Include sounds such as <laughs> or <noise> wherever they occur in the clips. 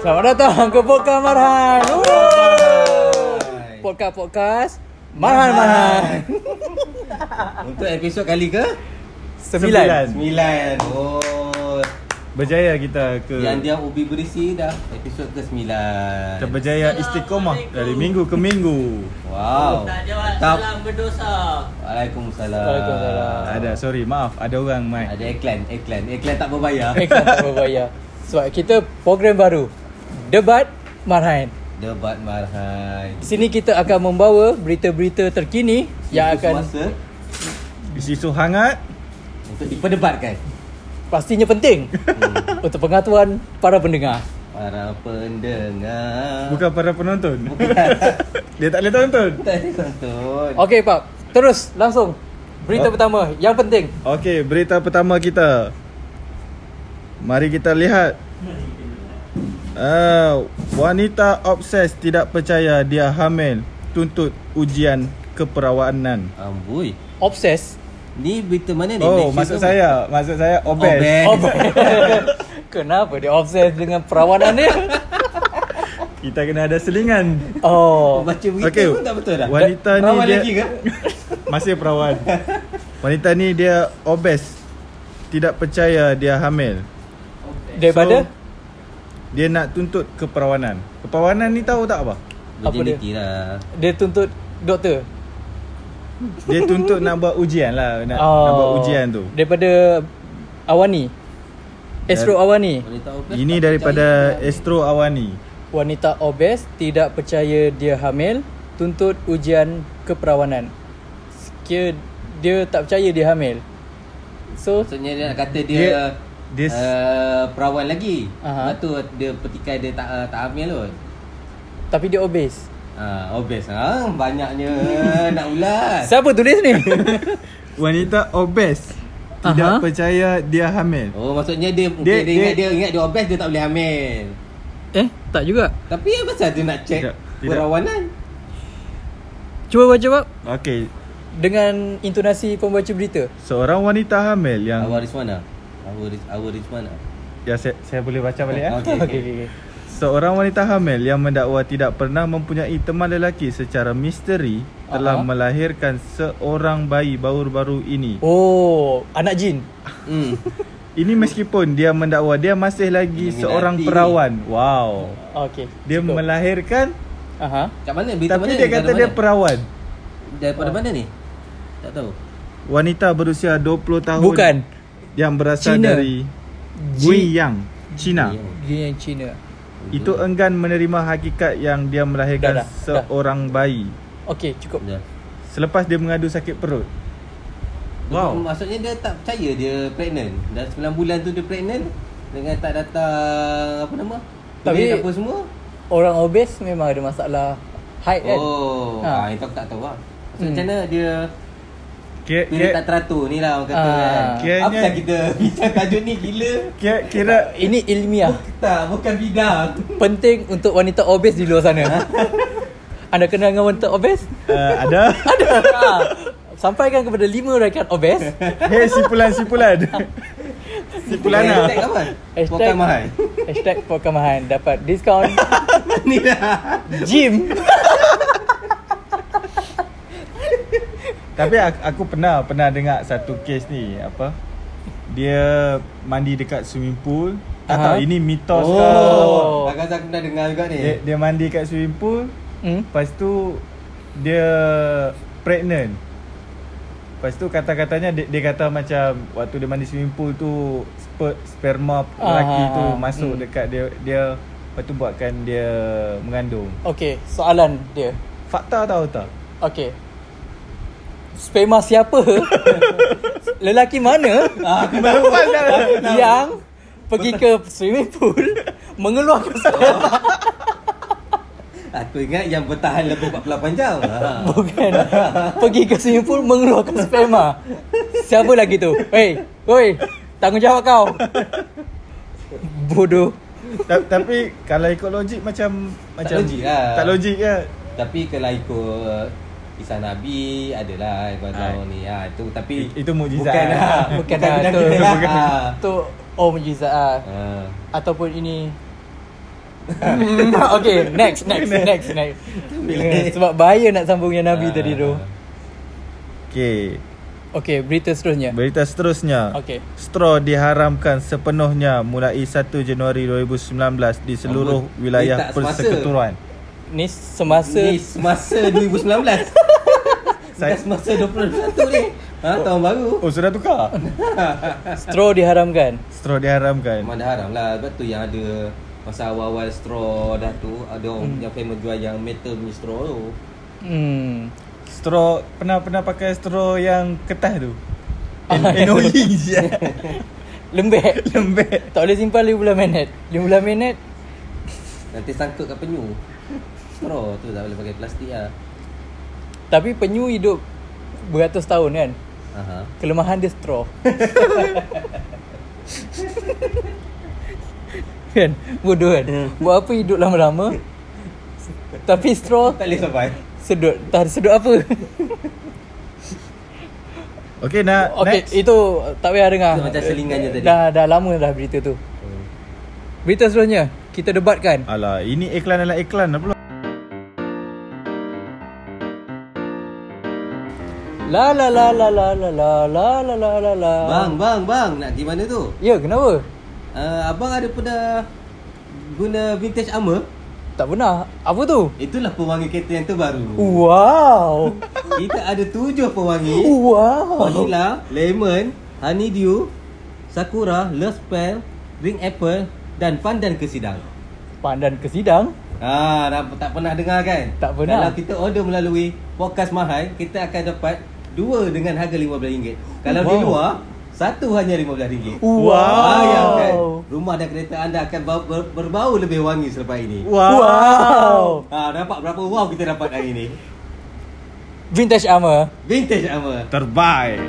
Selamat datang ke Podcast Marhan. Podcast-podcast Marhan Marhan. <laughs> Untuk episod kali ke? Sembilan. Sembilan. Oh. Berjaya kita ke Yang dia ubi berisi dah episod ke sembilan. Kita berjaya istiqomah dari minggu ke minggu. Wow. Tak salam berdosa. Waalaikumsalam. Waalaikumsalam. Ada sorry maaf ada orang mic. Ada iklan, iklan. Iklan tak berbayar. Kan tak berbayar. <laughs> Sebab kita program baru. Debat Marhan. Debat marhai. Di sini kita akan membawa berita-berita terkini yang akan Semasa Isu hangat untuk diperdebatkan. pastinya penting Hmm. untuk pengetahuan para pendengar. Para pendengar. bukan para penonton. <laughs> Dia tak boleh tonton. Tak ada tonton. Okey Pak, terus langsung. Berita Oh. pertama yang penting. Okey, berita pertama kita. Mari kita lihat. Uh, wanita obses tidak percaya dia hamil tuntut ujian keperawanan. Amboi. Obses. Ni berita mana ni? Oh, maksud ke? saya, maksud saya obes. Obes. Oh, <laughs> Kenapa dia obses dengan perawanan dia? <laughs> Kita kena ada selingan. Oh. Baca berita Okey. pun tak betul dah. Wanita ni Perawan dia lagi ke? <laughs> Masih perawan. Wanita ni dia obes. Tidak percaya dia hamil. Daripada So, dia nak tuntut keperawanan. Keperawanan ni tahu tak apa? Apa dia? Lah. dia tuntut doktor. Dia tuntut nak buat ujian lah. Nak, Oh. nak buat ujian tu. Daripada Awani. Astro Awani. Wanita obes Ini tak daripada. Astro Awani. Wanita obes tidak percaya dia hamil, tuntut ujian keperawanan. Sekira dia tak percaya dia hamil. So, Maksudnya dia nak kata dia, Dia- dia, dia s- uh, perawan lagi. Aha. Lepas tu dia petikai dia tak uh, tak hamil tu. tapi dia obes. Ha, obes ha, banyaknya <laughs> nak ulas. Siapa tulis ni? <laughs> Wanita obes. Tidak Aha. percaya dia hamil. Oh maksudnya dia dia, Dia- dia, dia, ingat dia- dia ingat dia obes dia tak boleh hamil. eh, tak juga. Tapi apa pasal dia nak check Tidak, tidak. perawanan? Cuba baca Pak Okey. dengan intonasi pembaca berita. Seorang wanita hamil yang Awal Rizwana. Awal Riz- Awal Rizwana. ya saya, saya boleh baca balik ya. <laughs> Okey. Okey, okey, okey. Seorang wanita hamil yang mendakwa tidak pernah mempunyai teman lelaki secara misteri telah Aha. melahirkan seorang bayi baru-baru ini. Oh, anak jin. Hmm. <laughs> Ini meskipun dia mendakwa dia masih lagi Illuminati seorang perawan. Wow. Okey. Dia cukup. melahirkan Aha. Kat mana berita tapi mana? dia ni? kata Daripada dia mana? perawan. Daripada mana ni? Tak tahu. Wanita berusia 20 tahun Bukan. Yang berasal Cina. dari Guiyang, China. Guiyang. Cina. Itu enggan menerima hakikat yang dia melahirkan Dah, dah, dah. seorang bayi. Okey, cukup. Dah. Selepas dia mengadu sakit perut. Wow. Maksudnya dia tak percaya dia pregnant. Dah 9 bulan tu dia pregnant dengan tak datang apa nama? Tapi- apa semua? Orang obes memang ada masalah height kan? Oh, Ha. ha. itu aku tak tahu lah. Maksud Hmm. macam mana dia Kira, kira, tak teratur ni lah orang kata Ah. kan. Kiranya- Apa yang kita <laughs> bincang tajuk ni gila? kira, kira Ini ilmiah. Tak, bukan bidang. Penting untuk wanita obes di luar sana. <laughs> Anda kenal dengan wanita obes? uh, ada. <laughs> ha. Sampaikan kepada lima rakan obes. Hei simpulan simpulan. simpulan lah. Hashtag apa? Hashtag- Pokan mahal. Hashtag Pokamahan dapat diskaun ni lah. gym. Tapi aku, aku pernah pernah dengar satu kes ni apa? Dia mandi dekat swimming pool. Tak Aha. tahu ini mitos ke. Oh. Agak aku pernah dengar juga ni. Dia, dia mandi kat swimming pool. Hmm? Lepas tu dia pregnant. Lepas tu kata-katanya dia, dia kata macam waktu dia mandi swimming pool tu sper, sperma lelaki Ah, tu masuk hmm. dekat dia dia lepas tu buatkan dia mengandung. Okey, soalan dia. Fakta tahu tak? Okey. Sperma siapa? <laughs> Lelaki mana Ah, yang pergi ke swimming pool mengeluarkan <laughs> sperma? Aku ingat yang bertahan lebih 48 jam. Ha. Bukan. Pergi ke swimming pool mengeluarkan sperma. Siapa lagi tu? Hei, oi, tanggungjawab kau. Bodoh. Ta- tapi kalau ikut logik macam Tak macam logik lah. Tak logik ke? Tapi kalau ikut kisah Nabi adalah tahu Ah. ni ha itu tapi I- itu mukjizat. Bukan lah. <laughs> Bukan lah, bidang tu. kita lah. Bukan. Ha. Tu oh mujizat ah. Ha. Ataupun ini <laughs> <laughs> okay, next, next, next, next. Sebab bahaya nak sambung yang Nabi Ah. tadi tu. Okay Okay, berita seterusnya. Berita seterusnya Okay. Straw diharamkan sepenuhnya mulai 1 Januari 2019 di seluruh Amboi, wilayah tak semasa. Ni semasa Ni semasa 2019 Saya <laughs> semasa 2021 ni Ha, tahun baru Oh, sudah tukar? <laughs> straw diharamkan. Straw diharamkan. Memang dah haram lah Sebab tu yang ada Masa awal-awal straw dah tu Ada orang Hmm. yang famous jual yang metal punya straw tu Hmm. Straw pernah pernah pakai straw yang ketah tu. Ah, Annoying je. <laughs> Lembek. Lembek. Tak boleh simpan 15 minit. 15 minit Nanti sangkut kat penyu Straw tu tak boleh pakai plastik lah tapi penyu hidup beratus tahun kan. Aha. Kelemahan dia straw. <laughs> kan? Bodoh kan? Buat apa hidup lama-lama? Tapi straw Tak boleh sampai sedut. Tak sedut apa. <laughs> Okay, nak Okey, next. itu tak payah dengar. Itu macam selingan je tadi. Dah dah lama dah berita tu. Berita seterusnya, kita debatkan. Alah, ini iklan adalah iklan apa pula? La la la la la la la la la la la la. Bang, bang, bang Nak pergi mana tu? Ya, kenapa? Uh, abang ada pernah Guna vintage armor? Tak pernah. Apa tu? Itulah pewangi kereta yang terbaru Wow. Kita ada tujuh pewangi wow. Vanilla, lemon, honeydew, sakura, love spell, ring apple dan pandan kesidang. Pandan ke sidang. Ah, dah, tak pernah dengar kan? Tak pernah. Kalau kita order melalui podcast mahal, kita akan dapat dua dengan harga RM15. Kalau di Wow. luar, satu hanya RM15. Wow. Bayangkan, rumah dan kereta anda akan bau, ber, berbau lebih wangi selepas ini. Wow. Ah, nampak berapa wow kita dapat hari ini. Vintage armor. Vintage armor. Terbaik.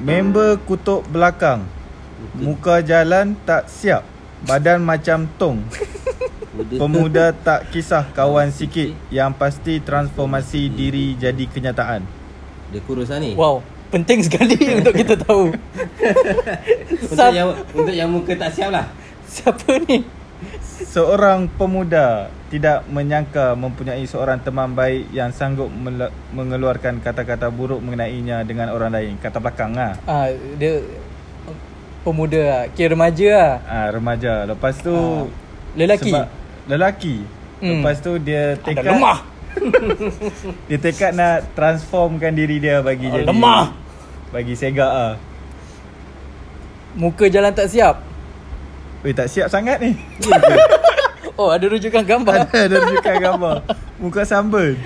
Member kutub belakang. Muka jalan tak siap. Badan macam tong. Pemuda <laughs> tak kisah kawan sikit yang pasti transformasi diri jadi kenyataan. Dia kurus lah ni. Wow. Penting sekali <laughs> untuk kita tahu. Untuk yang untuk yang muka tak siap lah. Siapa ni? Seorang pemuda tidak menyangka mempunyai seorang teman baik yang sanggup mele- mengeluarkan kata-kata buruk mengenainya dengan orang lain. Kata belakang lah. Ah, dia pemuda lah. Kira remaja lah. Ah remaja. Lepas tu Ah, lelaki? Sebab lelaki. Hmm. Lepas tu dia Ada tekad lemah. <laughs> dia tekad nak transformkan diri dia bagi Ah, jadi lemah. Bagi sega ah. Muka jalan tak siap. Weh tak siap sangat ni. Oh, ada rujukan gambar. Ada ada tunjukkan gambar. Muka sambal.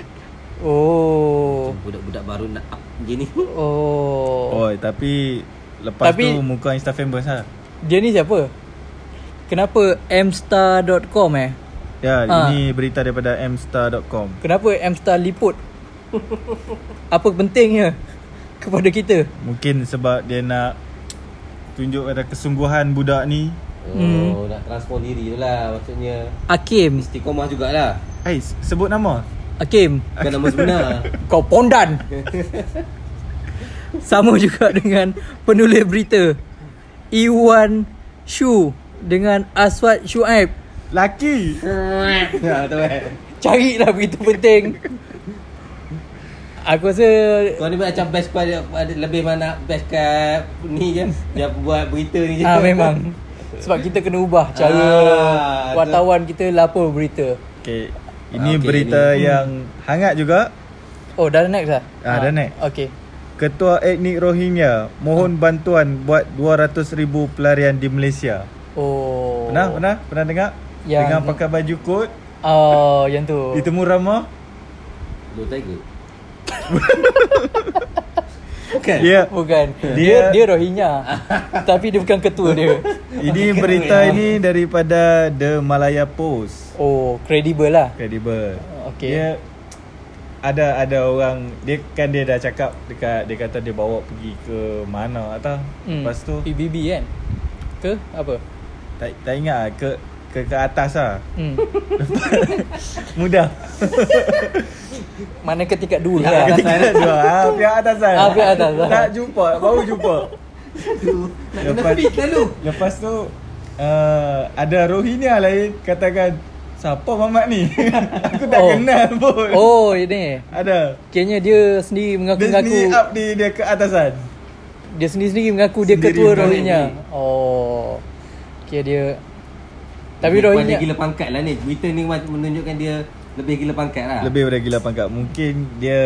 Oh. Budak-budak baru nak up gini. Oh. Oh, tapi lepas Tapi- tu muka Insta famous lah. Dia ni siapa? Kenapa mstar.com eh? Ya, Ah. ini berita daripada mstar.com. Kenapa mstar liput? Apa pentingnya kepada kita? Mungkin sebab dia nak tunjuk pada kesungguhan budak ni. Oh, Hmm. nak transform diri tu lah maksudnya. Akim. Istiqomah jugalah. Hai, sebut nama. Akim. Bukan nama sebenar. <laughs> Kau pondan. <laughs> Sama juga dengan penulis berita Iwan Shu dengan Aswad Shuaib. Laki. ha, tu eh. Carilah berita penting. Aku rasa Kau ni macam best kau lebih mana best kat ni je. Yang buat berita ni je. ah memang sebab kita kena ubah cara Ah, wartawan kita lapor berita. Okay. Ini Ah, okey, berita ini. yang hangat juga. Oh, dah next lah? Ah, dah next. Okay. Ketua etnik Rohingya mohon bantuan buat 200,000 pelarian di Malaysia. Oh. Pernah? Pernah? Pernah dengar? Yang- Dengan pakai baju kot, Oh, yang tu. <laughs> ditemu ramah. Blue Tiger. <laughs> Bukan. Ya. Bukan. Dia Dia- dia Rohingya. <laughs> Tapi dia bukan ketua dia. Ini berita ini daripada The Malaya Post. Oh, kredibel lah. Credible. Okey. Dia ada ada orang dia kan dia dah cakap dekat dia kata dia bawa pergi ke mana atau Hmm. lepas tu PBB kan? Ke apa? tak tak ingat lah, ke ke ke atas lah. Hmm. <laughs> Mudah. <laughs> Mana ketika dua Ya, lah. atas. Ketika dua <laughs> ah pihak atas lah. Ah, pihak atas lah. Tak jumpa, baru jumpa. Aduh, Nak kena Lepas- fit lalu Lepas tu uh, Ada Rohingya lain Katakan Siapa Mamat ni Aku tak Oh. kenal pun Oh ini Ada Kayaknya dia sendiri Dia mengaku-ngaku sendiri up di dia ke atasan Dia sendiri-sendiri mengaku dia Sendiri ketua berani. Rohingya Oh Kira dia Tapi Dia Rohingya Dia gila pangkat lah ni. Berita ni macam menunjukkan dia Lebih gila pangkat lah. Lebih daripada gila pangkat. Mungkin dia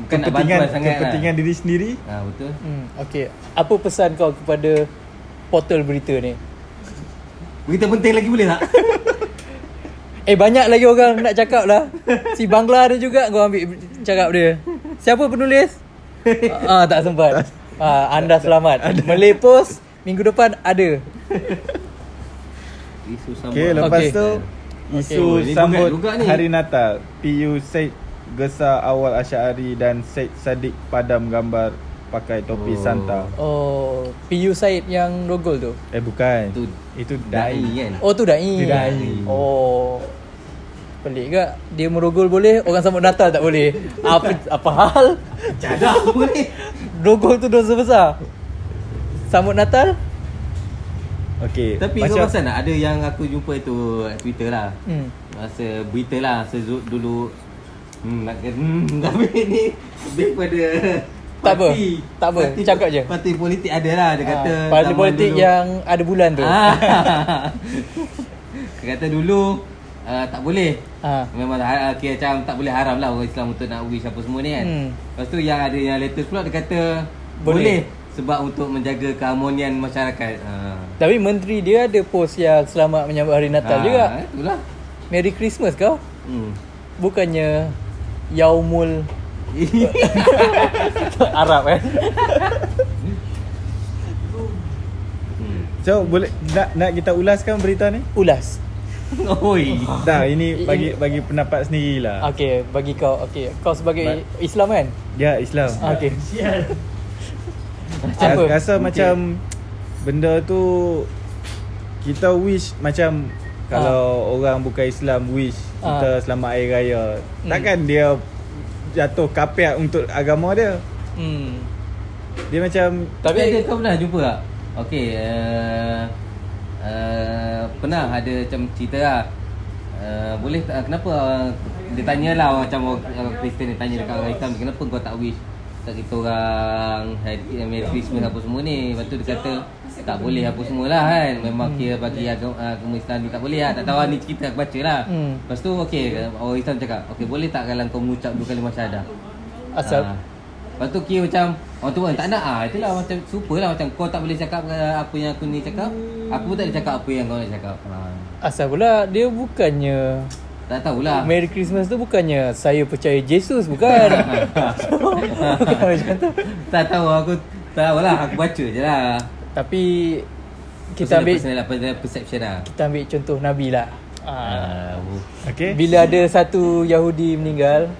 Bukan nak Kepentingan sangat Kepentingan diri sendiri. Ha, Betul. Hmm, Okay Apa pesan kau kepada Portal berita ni? Berita penting lagi boleh tak? <laughs> Eh banyak lagi orang nak cakap lah. Si Bangla ada juga Kau ambil cakap dia. Siapa penulis? ah tak sempat. Ah, Anda selamat. Malay Post Minggu depan ada Isu sama. Okay lepas Okay. tu Okay. Isu ni sambut. Hari Natal. PU Said Gesar Awal Asyari Dan Said Sadiq Padam gambar Pakai topi Oh. Santa. Oh PU Said yang rogol tu? Eh bukan. Itu Itu Dai kan? Oh tu Dai. Tu Dai. Oh. Pelik ke Dia merogol boleh Orang sambut Natal tak boleh. Apa apa hal? Jadah boleh. Rogol tu dosa besar. Sambut Natal Okay Tapi kau pasal nak Ada yang aku jumpa itu Twitter lah hmm. Masa berita lah Sezut dulu Hmm, nak kata hmm, <laughs> Tapi ni Lebih pada Tak apa. parti. Tak apa. Parti- Cakap je. Parti politik ada lah Dia kata Ah, Parti zaman politik dulu- yang ada bulan tu ah. <laughs> Dia kata dulu uh, Tak boleh Ah. Memang ha- kira macam tak boleh haram lah orang Islam untuk nak wish apa semua ni kan. Hmm. Lepas tu yang ada yang latest pula dia kata Boleh. boleh, sebab untuk menjaga keharmonian masyarakat. Ha. Tapi menteri dia ada post yang selamat menyambut hari Natal Ha, juga Itulah. Merry Christmas kau Hmm. Bukannya Yaumul <laughs> Arab kan hmm. So boleh nak nak kita ulaskan berita ni? Ulas Oi. Dah ini bagi bagi pendapat sendirilah. Okay bagi kau Okay Kau sebagai Islam kan Dia Islam. Okay Saya Apa? rasa Okay. macam benda tu kita wish macam kalau orang bukan Islam wish kita selamat hari raya. Hmm. Takkan dia jatuh kapiat untuk agama dia. hmm. Dia macam Tapi ada kau pernah jumpa tak? Okey, uh, uh, pernah ada macam cerita lah. Uh, boleh tak kenapa uh, dia tanyalah macam orang, orang Kristian dia tanya dekat orang Islam kenapa kau tak wish tak kita orang Merry Christmas apa semua ni. Lepas tu dia kata Tak boleh apa semualah kan. Memang kira bagi agama, agama Islam ni tak boleh lah. Tak tahu lah, ni cerita aku baca lah. Hmm. Lepas tu okey Orang Islam cakap Okey boleh tak kalau kau mengucap dua kalimah syahadah? Asal? Ah. Lepas tu kira macam Orang tua tak nak ah Itulah macam super lah Macam kau tak boleh cakap uh, Apa yang aku ni cakap? Aku pun tak boleh cakap Apa yang kau nak cakap. Ah. Asal pula Dia bukannya Tak tahulah. Merry Christmas tu bukannya Saya percaya Jesus Bukan? Bukan macam tu Tak tahu aku Tak tahu lah Aku baca je lah. Tapi Kita ambil personal, personal perception lah. Kita ambil contoh Nabi lah. Ah. Ah, okay. Bila ada satu Yahudi meninggal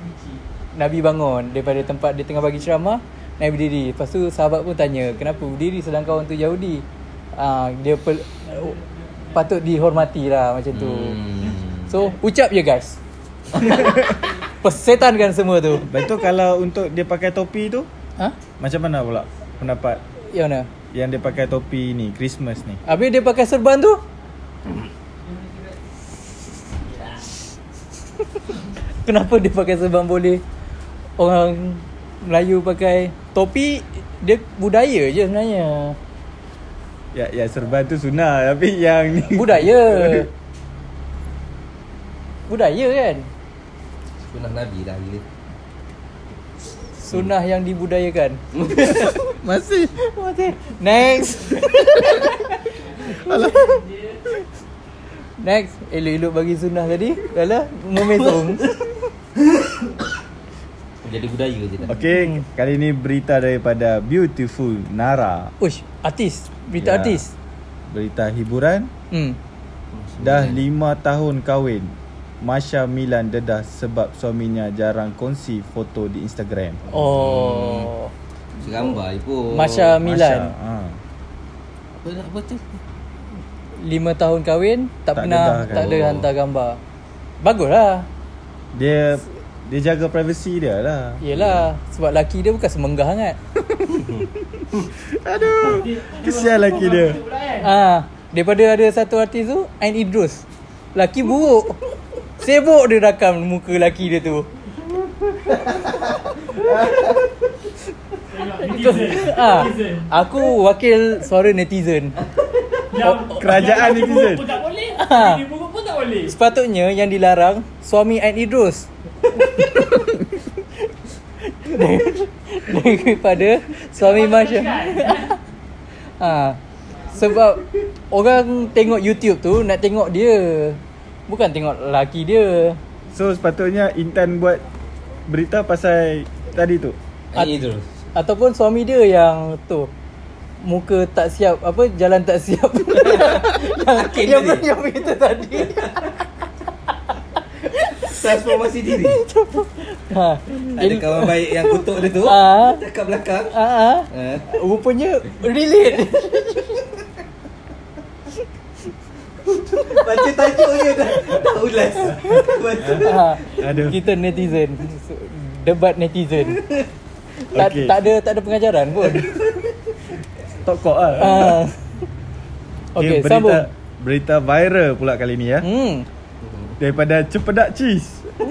Nabi bangun Daripada tempat dia tengah bagi ceramah Nabi berdiri. Lepas tu sahabat pun tanya Kenapa berdiri sedangkan orang tu Yahudi? Ah, Dia pel- Patut dihormati lah macam tu. Hmm. So ucap je guys. <laughs> Persetankan semua tu. Lepas tu kalau untuk dia pakai topi tu Ha? macam mana pula pendapat? Yang mana? yang dia pakai topi ni Christmas ni? Habis dia pakai serban tu? <laughs> Kenapa dia pakai serban boleh? Orang Melayu pakai topi Dia budaya je sebenarnya. Ya ya serban tu sunnah tapi yang ni Budaya <laughs> Budaya kan? Sunnah Nabi dah gila. Sunnah yang dibudayakan. <laughs> Masih. Mati. Next. Next. Elok-elok bagi sunnah tadi. Dah Memesong Jadi budaya je dah. Okey, kali ni berita daripada Beautiful Nara. Uish Artis. Berita Ya. artis. Berita hiburan. Hmm. Dah 5 tahun kahwin. Masha Milan dedah sebab suaminya jarang kongsi foto di Instagram. Oh Segambar je pun Masya Milan Masha, ha. Apa nak apa tu? Lima tahun kahwin Tak, Tak pernah dedahkan. Tak ada Oh. hantar gambar Baguslah Dia dia jaga privasi dia lah. Yelah Sebab laki dia bukan semenggah sangat <laughs> Aduh. Kesian lelaki dia. Ah, daripada ada satu artis tu Ain Idrus. Laki buruk. Sibuk dia rakam muka laki dia tu. ah, aku wakil suara netizen. Kerajaan netizen. pun tak boleh. Ini buruk pun tak boleh. Sepatutnya yang dilarang suami Ain Idrus. Daripada suami Masya. ha. Sebab orang tengok YouTube tu nak tengok dia. Bukan tengok lelaki dia. So sepatutnya Intan buat berita pasal tadi tu. At- terus. Ataupun suami dia yang tu muka tak siap apa jalan tak siap. <laughs> Hakim yang tadi. yang berita tadi. Transformasi diri. <laughs> ha. Ada kawan baik yang kutuk dia tu. <laughs> Ah. Dekat belakang. Ah, ah. Eh. Rupanya relate. Baca tajuk je dah, dah ulas. Baca. ha. Aduh. Kita netizen. Debat netizen. Tak, Okey. tak ada tak ada pengajaran pun. Tok kok ah. <laughs> Ah. Okey, berita, sambung. Berita viral pula kali ni ya. Hmm. Daripada Cepedak Cheese. <laughs>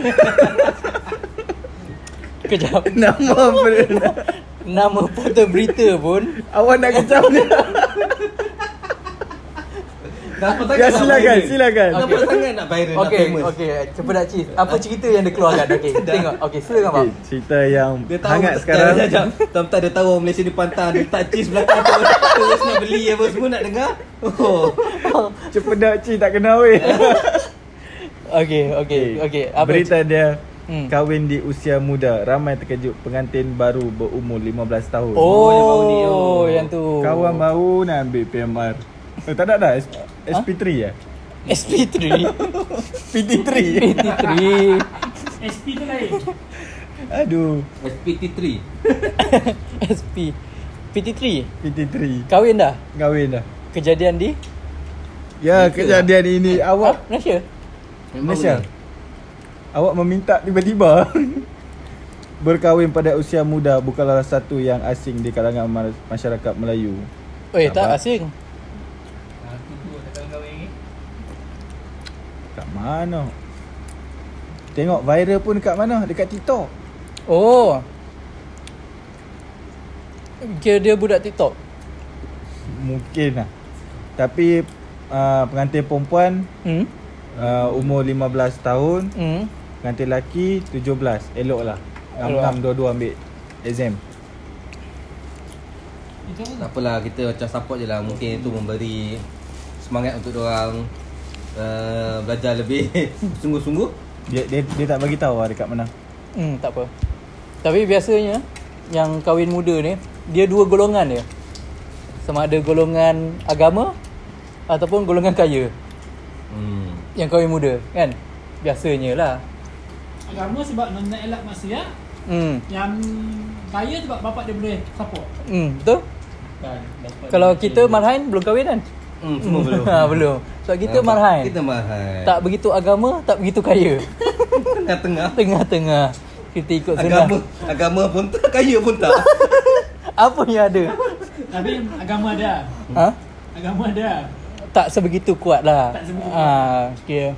Kejap. Nama ber- <laughs> Nama portal berita pun Awak nak kecam dia. Kenapa Ya nak silakan, silakan. Kenapa sangat nak viral, nak Okey, famous? okey, cepat dak cheese. Apa cerita yang dia keluarkan? <laughs> Okey, tengok. Okey, silakan bang. Okay, cerita yang Dia tahu hangat tak- sekarang. Jap, jap, jap. Tak tak dia tahu Malaysia ni pantang Dia letak cheese belakang tu Terus nak beli apa semua nak dengar Oh <laughs> Cepedak Cheese tak kenal weh. <laughs> Okey, okey, okey. Apa Berita dia Hmm. kahwin di usia muda. Ramai terkejut pengantin baru berumur 15 tahun. Oh, Oh, yang baru ni, oh. yang tu. Kawan baru nak ambil PMR. Eh, tak ada dah S- SP3 ya? SP3. PT3. PT3. SP tu lain. Aduh, SPT3 SP. PT3. PT3. Kahwin dah? Kahwin dah. Kejadian di Ya, Malaysia kejadian ini Ah, awak Malaysia. Malaysia. Awak meminta tiba-tiba <laughs> berkahwin pada usia muda bukanlah satu yang asing di kalangan ma- masyarakat Melayu. Oi, tak Sabar. asing. Aku tu tak kahwin ni. Mana? Tengok viral pun dekat mana? Dekat TikTok. Oh. Kira dia budak TikTok. Mungkin lah. Tapi uh, pengantin perempuan Hmm. uh, umur 15 tahun, Hmm. pengantin lelaki 17. Elok lah. Ngam-ngam dua-dua ambil exam. Tak apalah kita macam support je lah Mungkin itu memberi semangat untuk orang uh, Belajar lebih <laughs> sungguh-sungguh Dia, dia, dia tak bagi tahu lah dekat mana. Hmm, tak apa. Tapi biasanya yang kahwin muda ni dia dua golongan dia. Sama ada golongan agama ataupun golongan kaya hmm. yang kahwin muda kan. Biasanya lah. Agama sebab nak nak elak maksiat. Hmm. Yang kaya sebab bapak dia boleh support. Hmm, betul? Kan. Kalau kita marhain belum kahwin kan? Hmm, semua belum <laughs> ha, belum. Sebab kita Nampak? marhain. Kita marhain Tak begitu agama, tak begitu kaya. <laughs> Tengah-tengah Tengah-tengah. Kita ikut Agama sunnah. Agama pun tak Kaya pun tak <laughs> Apa yang ada? Tapi agama ada. Ha? Agama ada. Tak sebegitu kuat lah. Tak sebegitu ha, kira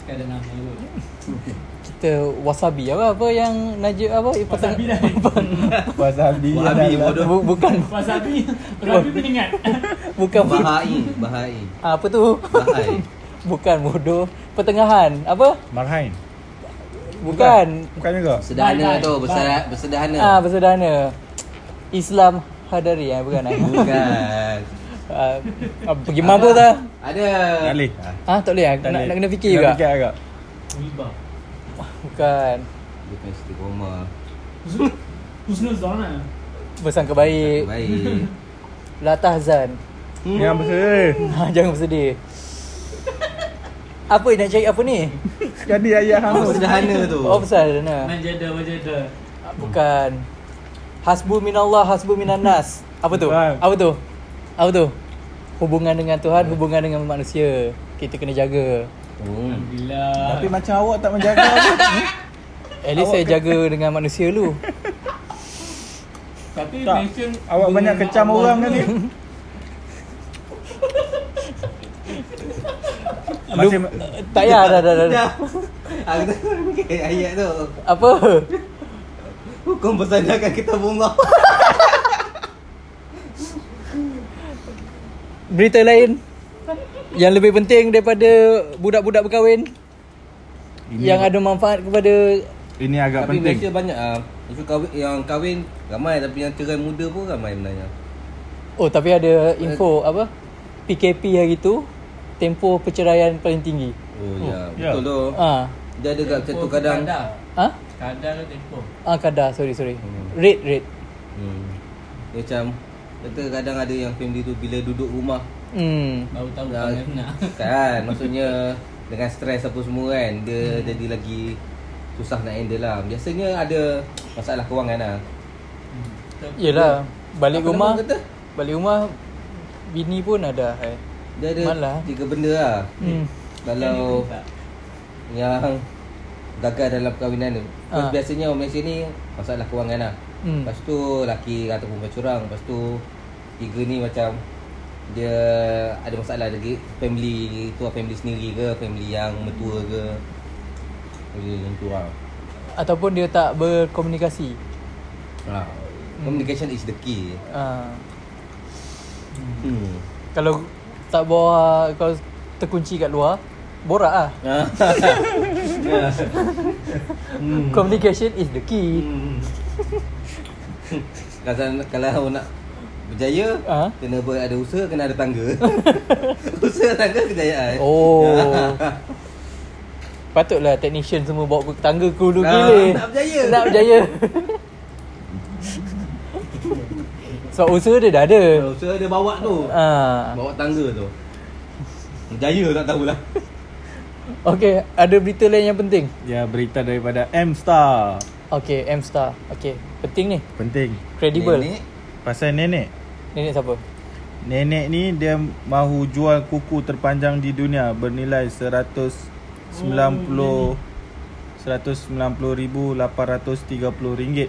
Sekadar nama tu. Kita wasabi apa apa yang Najib apa <laughs> Wasabi dah. Wasabi adalah- bodoh. Bu, bukan Wasabi. <laughs> Wasabi peningat. <laughs> bukan Bahai Bahai Ah, apa tu? Bahai bukan bodoh. Pertengahan. Apa? Marhain. Bukan. Bukan juga. Sederhana tu bersedar- Bersederhana Ah, bersederhana. Islam hadari eh bukan eh. Bukan Ah, ah, pergi mampus dah. Ada Tak boleh. Ah, tak boleh ah. Tak Nak, nak kena fikir Kena juga. fikir agak. Bukan. Bukan istiqomah Husnul Zona. Bersangka baik. Baik <laughs> La tahzan. Yang bersedih. Ha, <laughs> jangan bersedih. Apa nak cari apa ni? Jadi ayah Apa hang. sederhana tu Oh, besar sana. Manjada wajada. Bukan. Hasbu minallah, hasbu minan nas. Apa tu? Bukan. Apa tu? Apa tu? Hubungan dengan Tuhan, hubungan dengan manusia. Kita kena jaga. Hmm. Alhamdulillah. Tapi macam awak tak menjaga apa? <laughs> At least Awak saya ke- jaga dengan manusia lu. Tapi Tak. mention Awak banyak kecam Allah orang tadi. <laughs> Lu, Masih tak payah dah, dah, dah. <laughs> Aku tak fikir ayat tu. Apa? Hukum bersandarkan kitab Allah. Berita lain yang lebih penting daripada budak-budak berkahwin ini, yang ada manfaat kepada ini agak Tapi penting. Malaysia banyak ah. Malaysia kahwin yang kahwin ramai tapi yang cerai muda pun ramai sebenarnya. Oh tapi ada info apa? PKP hari tu tempoh perceraian paling tinggi. Oh ya, Ya. betul tu. Ah. Dia ada kat satu kadang. Kadar Ha? Kadar tempoh Ah kadar, sorry sorry. Hmm. Rate rate. Hmm. Dia macam kata kadang ada yang family tu bila duduk rumah Hmm. Baru tahu dah, nak <laughs> kan maksudnya dengan stres apa semua kan dia hmm. jadi lagi susah nak handle lah. Biasanya ada masalah kewangan lah. Yelah, balik Apa rumah kata? balik rumah bini pun ada eh. Dia ada Malah. tiga benda lah. Hmm. Kalau yang gagal dalam perkahwinan tu. Because biasanya orang Malaysia ni masalah kewangan lah. Hmm. Lepas tu laki ataupun curang. Lepas tu tiga ni macam dia ada masalah lagi family tu family sendiri ke family yang mentua ke yang tu lah Ataupun dia tak berkomunikasi. ha. communication is the key Ah. hmm. Kalau tak bawa kalau terkunci kat luar, borak ah. <laughs> hmm. Communication is the key. Hmm. kalau, kalau nak berjaya Ha? kena ber, ada usaha kena ada tangga <laughs> usaha tangga kejayaan Oh. <laughs> Patutlah technician semua bawa ke tangga ke hulu Nah, gila. nak berjaya. Nak berjaya. <laughs> Sebab usaha dia dah ada. usaha dia bawa tu Ah. bawa tangga tu berjaya tak tahulah Okay, ada berita lain yang penting. Ya, berita daripada M-Star. Okay, M-Star. Okay, penting ni. Penting. Credible. Nenek Pasal nenek. Nenek siapa? Nenek ni dia mahu jual kuku terpanjang di dunia bernilai 190 190,830 ringgit.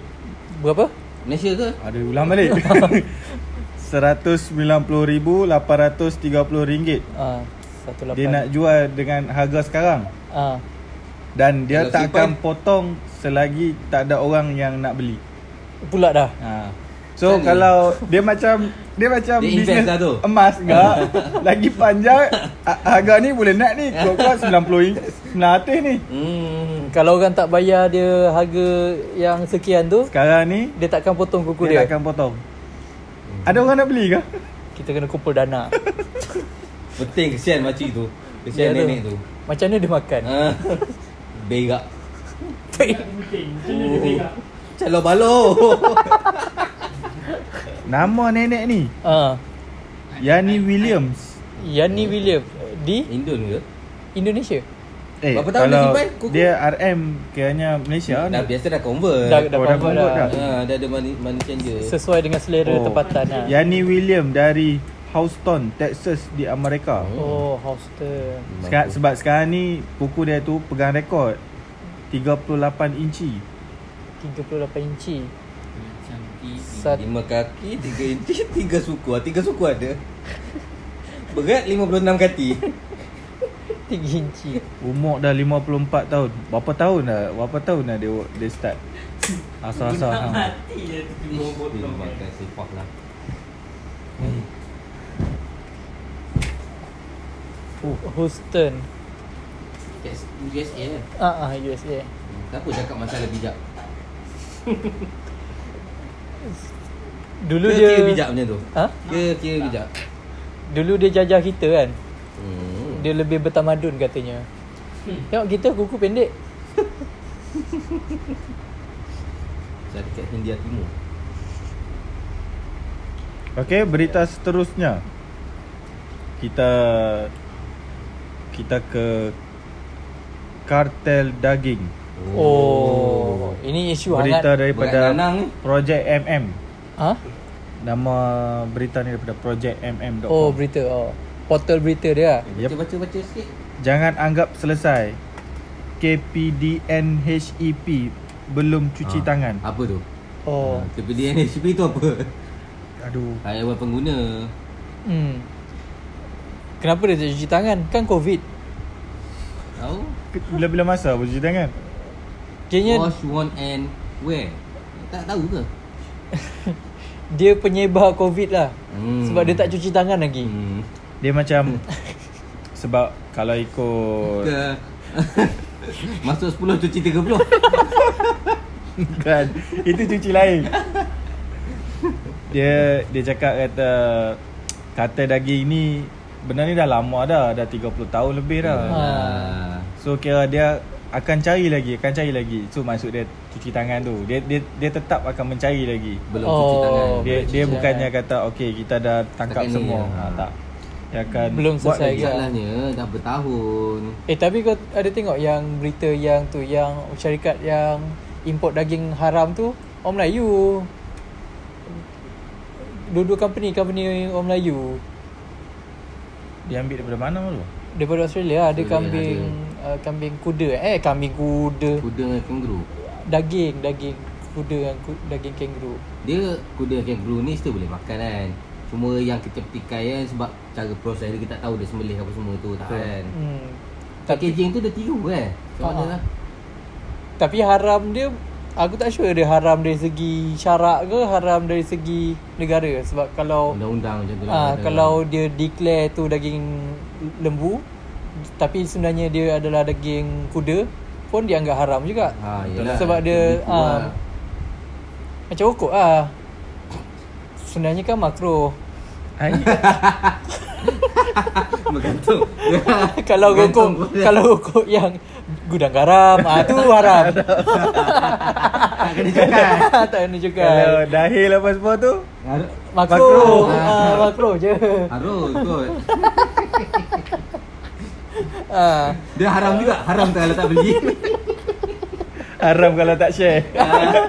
Berapa? Malaysia ke? Ada ulang balik. <laughs> 190,830 ringgit. Ah, satu lapan. Dia nak jual dengan harga sekarang. Ah, Dan dia Kalau tak akan potong selagi tak ada orang yang nak beli. pula dah. Ha. So Kan kalau dia macam dia macam Dia invest bisnes dah tu. emas enggak <laughs> lagi panjang ha- harga ni boleh nak ni kuat-kuat 90 900 ni. Hmm. Kalau orang tak bayar dia harga yang sekian tu, Sekarang ni dia takkan potong kuku dia dia. tak akan potong. Ada orang nak beli ke? Kita kena kumpul dana. <laughs> Penting kesian makcik tu. Kesian Ya tu. nenek tu. Macam mana dia makan? Ha. <laughs> Berak. Penting Macam berak Calo balo. Nama nenek ni Ah, Yani Williams. Yani William di Indon ke? Indonesia. Eh, Berapa tahun dia kalau simpan kuku? dia RM kiranya Malaysia Dah ni. biasa dah convert. Dah dah Oh, dah convert convert dah. dah. Ha, dah ada money, money changer. Sesuai dengan selera Oh. tempatan lah. Yani William dari Houston, Texas di Amerika. Oh, Houston. Sekarang, sebab sekarang ni kuku dia tu pegang rekod 38 inci. 38 inci. Sat, Lima kaki, tiga inci, <laughs> tiga suku. Ah, Tiga suku ada. Berat 56 kaki. <laughs> 3 inci. Umur dah 54 tahun. Berapa tahun dah? Berapa tahun dah dia dia start? Asal-asal Nak hang. mati je tu Tiba potong Terima kan kasih Pak lah. Houston. Yes, USA lah. Ah, ah USA. Kenapa cakap masalah bijak? <laughs> Dulu Ke dia kira bijak macam tu? Ha? Ke kira bijak? Dulu dia jajah kita kan. Hmm. Dia lebih bertamadun katanya. Tengok kita kuku pendek. Saya dekat Hindia Timur. Okey, berita seterusnya. Kita kita ke kartel daging. Oh, ini isu Berita hangat. daripada nanang ni. Projek MM. Ha? Nama berita ni daripada projecmm.com. Oh, berita. Oh. Portal berita dia. lah. Yep. Baca-baca baca sikit. Jangan anggap selesai. KPDNHEP E belum cuci Ah. tangan. Apa tu? Oh. KPDNHP tu apa? Aduh. Karyawan pengguna. Hmm. Kenapa dia tak cuci tangan? Kan COVID. Tahu? Bila-bila masa bercuci tangan? Kayaknya Wash, one and wear. Tak tahu ke? <laughs> dia penyebar COVID lah. Hmm. Sebab dia tak cuci tangan lagi. Hmm. Dia macam <laughs> sebab kalau ikut Ke <laughs> Masuk 10 cuci 30 kan itu cuci lain. Dia dia cakap kata kata daging ni benda ni dah lama dah, dah 30 tahun lebih dah. Ha. So kira dia akan cari lagi, akan cari lagi. So maksud dia cuci tangan tu. Dia dia dia tetap akan mencari lagi. Belum Oh. cuci tangan Dia cuci dia bukannya kata okey kita dah tangkap Setakat ni, semua. ya. Ha, tak. Dia akan Belum buat selesai? Masalahnya dah bertahun Eh tapi kau ada tengok yang berita yang tu yang syarikat yang import daging haram tu orang Melayu. Dua-dua company company orang Melayu. Dia ambil daripada mana tu? Daripada Australia ada Australia kambing uh, kambing kuda eh kambing kuda. Kuda dengan kangaroo. Daging daging kuda dengan ku, daging kangaroo. Dia kuda kangaroo ni still boleh makan kan? Cuma yang kita petikai kan Sebab cara proses dia kita tahu dia sembelih apa semua tu tak kan? Hmm. Packaging tu dia tiru kan? Macam mana? Ha. lah Tapi haram dia Aku tak sure dia haram dari segi syarak ke haram dari segi negara. Sebab kalau Undang-undang macam tu lah ah kalau dia declare tu daging lembu tapi sebenarnya dia adalah daging kuda pun dianggap haram juga. ha, yelah, Sebab dia, ah, lah. Macam okok ah. Sebenarnya kan makro. <laughs> Bergantung <laughs> kalau pada- kalau okok yang gudang garam ah tu haram. <laughs> Tak kena cakap tak kena juga. kalau dahil apa semua tu Makro. Makro. Ah makro je. Harus kot Ah. Dia haram juga Haram tak kalau tak beli <laughs> haram kalau tak share. Ah.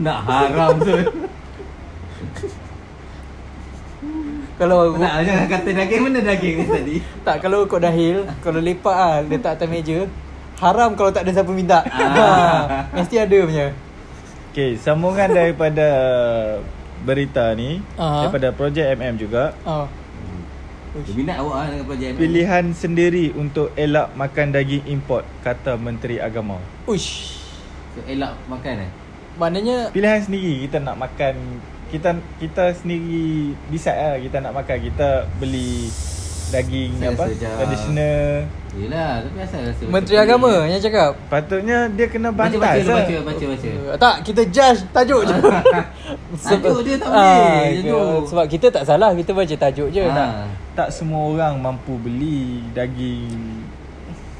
Nak haram tu Kalau aku Nak jangan kata daging Mana daging ni tadi tak kalau kau dahil, kalau lepak ah letak atas meja, haram kalau tak ada siapa minta. Ah. Ha, mesti ada punya. Okey, sambungan daripada berita ni Aha. daripada projek MM juga. Ah. Dia minat awak lah dengan ni. Pilihan sendiri untuk elak makan daging import kata Menteri Agama. Uish. So, elak makan eh Maknanya Pilihan sendiri kita nak makan kita kita sendiri decide lah kita nak makan kita beli daging Saya apa sejak- tradisional Yelah Tapi asal rasa Menteri Agama ni? yang cakap. patutnya dia kena Baca bantas baca lah. baca baca baca Uh, <laughs> tak, kita judge tajuk je. <laughs> Tajuk dia tak boleh, tajuk. Sebab kita tak salah, kita baca tajuk je. Ha. Tak. tak semua orang mampu beli daging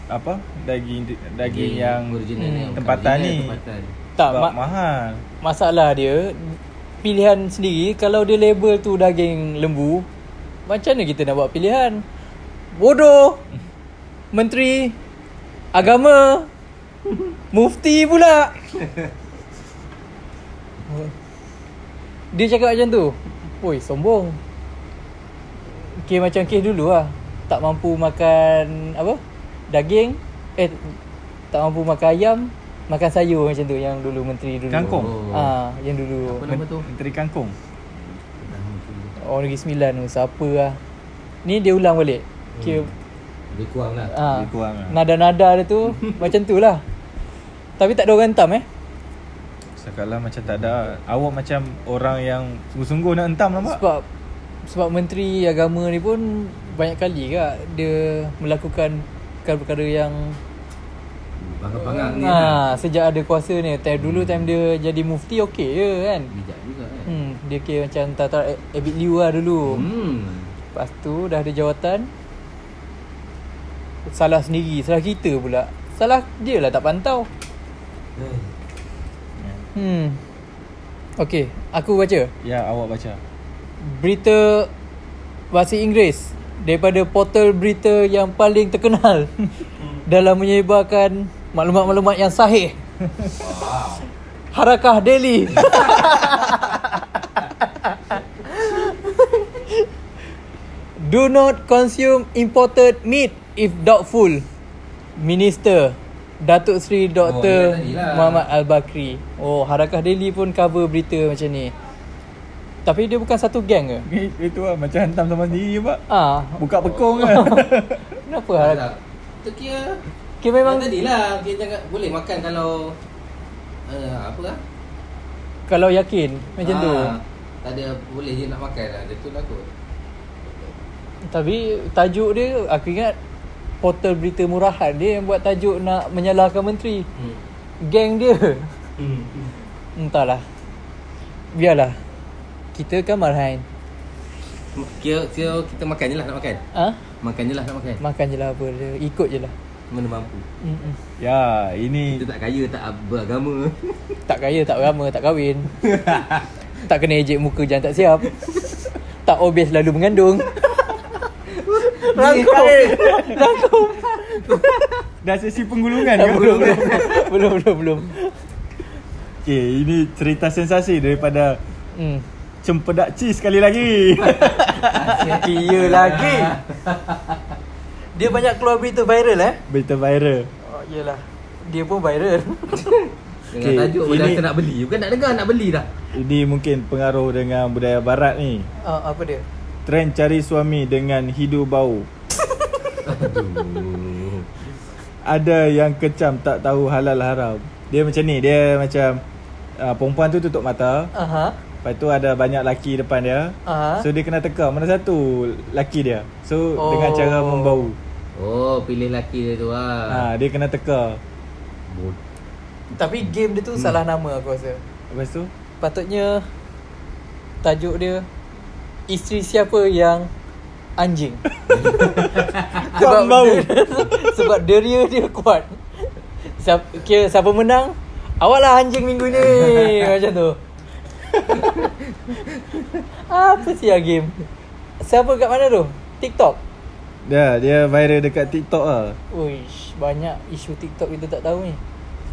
apa daging daging yang original Hmm. ni bukan tempatan ni. tempatan. Tak, sebab mak, mahal masalah dia pilihan sendiri kalau dia label tu daging lembu macam mana kita nak buat pilihan bodoh menteri agama mufti pula. Dia cakap macam tu. Oi sombong. Kes macam kes dulu lah. Tak mampu makan Apa? Daging. Eh Tak mampu makan ayam. Makan sayur macam tu Yang dulu menteri dulu. Kangkung? Oh. Ah, Yang dulu. Apa nama tu? menteri kangkung. Orang Negeri Sembilan tu Siapa lah. Ni dia ulang balik. Kira Lebih kurang lah. Ah, Lebih kurang lah. Nada-nada dia tu <laughs> Macam tu lah. Tapi tak ada orang entam eh? Sekarang macam tak ada. Awak macam orang yang Sungguh-sungguh nak entam nampak? Sebab Sebab Menteri Agama ni pun Banyak kali kak Dia melakukan Perkara-perkara yang Bangang-bangang ni ha, Sejak ada kuasa ni. Time dulu time dia jadi mufti okey je kan? Bijak juga kan? Hmm, Dia kira macam Tata Abid Liu lah dulu. Hmm. Lepas tu dah ada jawatan Salah sendiri Salah kita pula. Salah dia lah tak pantau. Hmm. Okay Aku baca. Ya awak baca. Berita Bahasa Inggeris Daripada portal berita yang paling terkenal <laughs> Dalam menyebarkan Maklumat-maklumat yang sahih. Harakah Delhi <laughs> Do not consume imported meat if doubtful. Minister Datuk Seri Dr. Oh, lah. Muhammad Al-Bakri. Oh, Harakah Daily pun cover berita macam ni. Tapi dia bukan satu gang ke? Itu lah macam hantam sama sendiri pak. Ah, Buka pekong lah. <laughs> kenapa. Harakah? Itu kira Kira memang Yang tadi lah Kita jangan Boleh makan kalau uh, Apa lah kalau yakin macam tu. Ah, Tak ada Boleh je nak makan lah Dia tu lah kot Tapi tajuk dia aku ingat portal berita murahan dia yang buat tajuk nak menyalahkan menteri. hmm. Geng dia. Hmm. Entahlah. Biarlah. Kita kan marhain. Kira, kira kita makan je lah nak makan Ha? Makan je lah nak makan Makan je lah apa dia. Ikut je lah. Mana mampu Mm-mm. ya, ini Kita tak kaya tak beragama <laughs> Tak kaya, tak berama, tak kahwin. <laughs> tak kena ejek muka jangan tak siap. tak obes lalu mengandung. <laughs> Rangkum. Rangkum. <laughs> dah sesi penggulungan ke? belum, belum, belum, belum, belum. Okey, ini cerita sensasi daripada Hmm. Cempedak Cheese sekali lagi. <laughs> Kira lagi. Dia banyak keluar berita viral eh? Berita viral. Oh, yelah. Dia pun viral. <laughs> Dengan Okey, tajuk dah ini- nak beli Bukan nak dengar nak beli dah Ini mungkin pengaruh dengan budaya barat ni. uh, apa dia? Trend cari suami dengan hidu bau. Ada yang kecam tak tahu halal haram. Dia macam ni, dia macam uh, perempuan tu tutup mata. Aha. Lepas tu ada banyak laki depan dia. Aha. So dia kena teka mana satu laki dia. So Oh. dengan cara membau. Oh pilih laki dia tu lah Ha, dia kena teka. Bod- Tapi game dia tu Hmm. salah nama aku rasa. Lepas tu Patutnya tajuk dia isteri siapa yang anjing. <laughs> Kuat bau. <laughs> sebab deria dia kuat. Siapa, kira siapa menang? Awaklah anjing minggu ni. <laughs> Macam tu. Apa sih ya game? Siapa kat mana tu? TikTok. Dah, dia viral dekat TikTok lah. Uish, banyak isu TikTok kita tak tahu ni.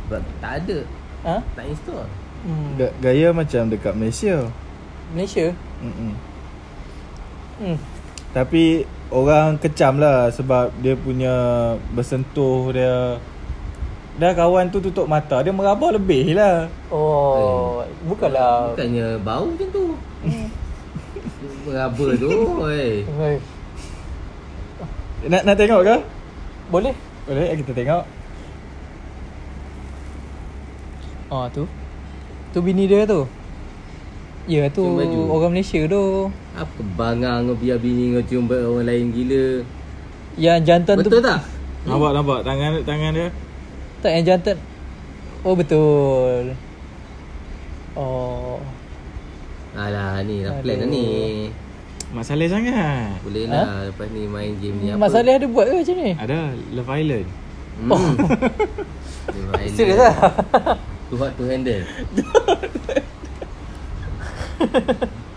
Sebab tak ada Ha? Tak install Hmm. Ga- Gaya macam dekat Malaysia. Malaysia? Mm-mm. Hmm. Tapi orang kecam lah sebab dia punya bersentuh dia Dah kawan tu tutup mata Dia meraba lebih lah Oh, bukanlah. Bukannya bau macam tu Meraba tu. Oi, Nak, nak tengok ke? Boleh? Boleh kita tengok Oh, tu. Tu bini dia tu. Ya, tu Cium baju. orang Malaysia tu. Apa bangang kau biar bini kau cium orang lain gila Yang jantan Betul tu. tak? Nampak nampak tangan tangan dia Tak, yang jantan. Oh, betul. Oh. Alah ni dah plan dah Aduh. ni Mak Saleh sangat Boleh lah lepas ni main game ni apa Mak Saleh ada buat ke macam ni? Ada Love Island hmm. Oh. <laughs> Serius lah? Tu hot to handle <laughs> <laughs>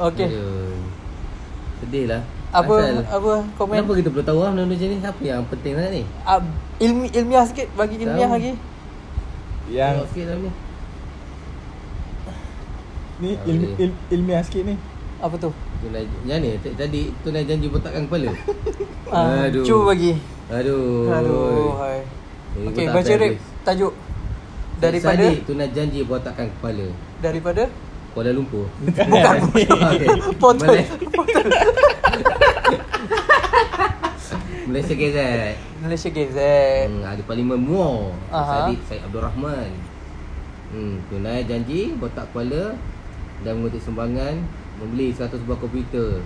Okay. Aduh. Sedih lah Apa Asal- apa komen? Kenapa kita perlu tahu lah benda-benda macam ni Apa yang penting sangat ni Uh, ilmi, ilmiah sikit bagi ilmiah Tahu. lagi. Yang Tengok sikit dalam ni boleh. il, ilmiah sikit ni Apa tu? Tunai, yang ni t- tadi tunai janji botakkan kepala <laughs> Ah, Aduh. Cuba bagi. Aduh Aduh, hai. Okey, botak baca rap tajuk daripada Sadik tunai janji botakkan kepala. Daripada? Kuala Lumpur. <laughs> Bukan. <laughs> Malay- <laughs> Malaysia KZ Malaysia KZ. hmm, Ada Parlimen Muar. Aha. Sadik Syed Abdul Rahman. Hmm, Tunai janji botak kepala Dan mengutip sumbangan Membeli 100 buah komputer.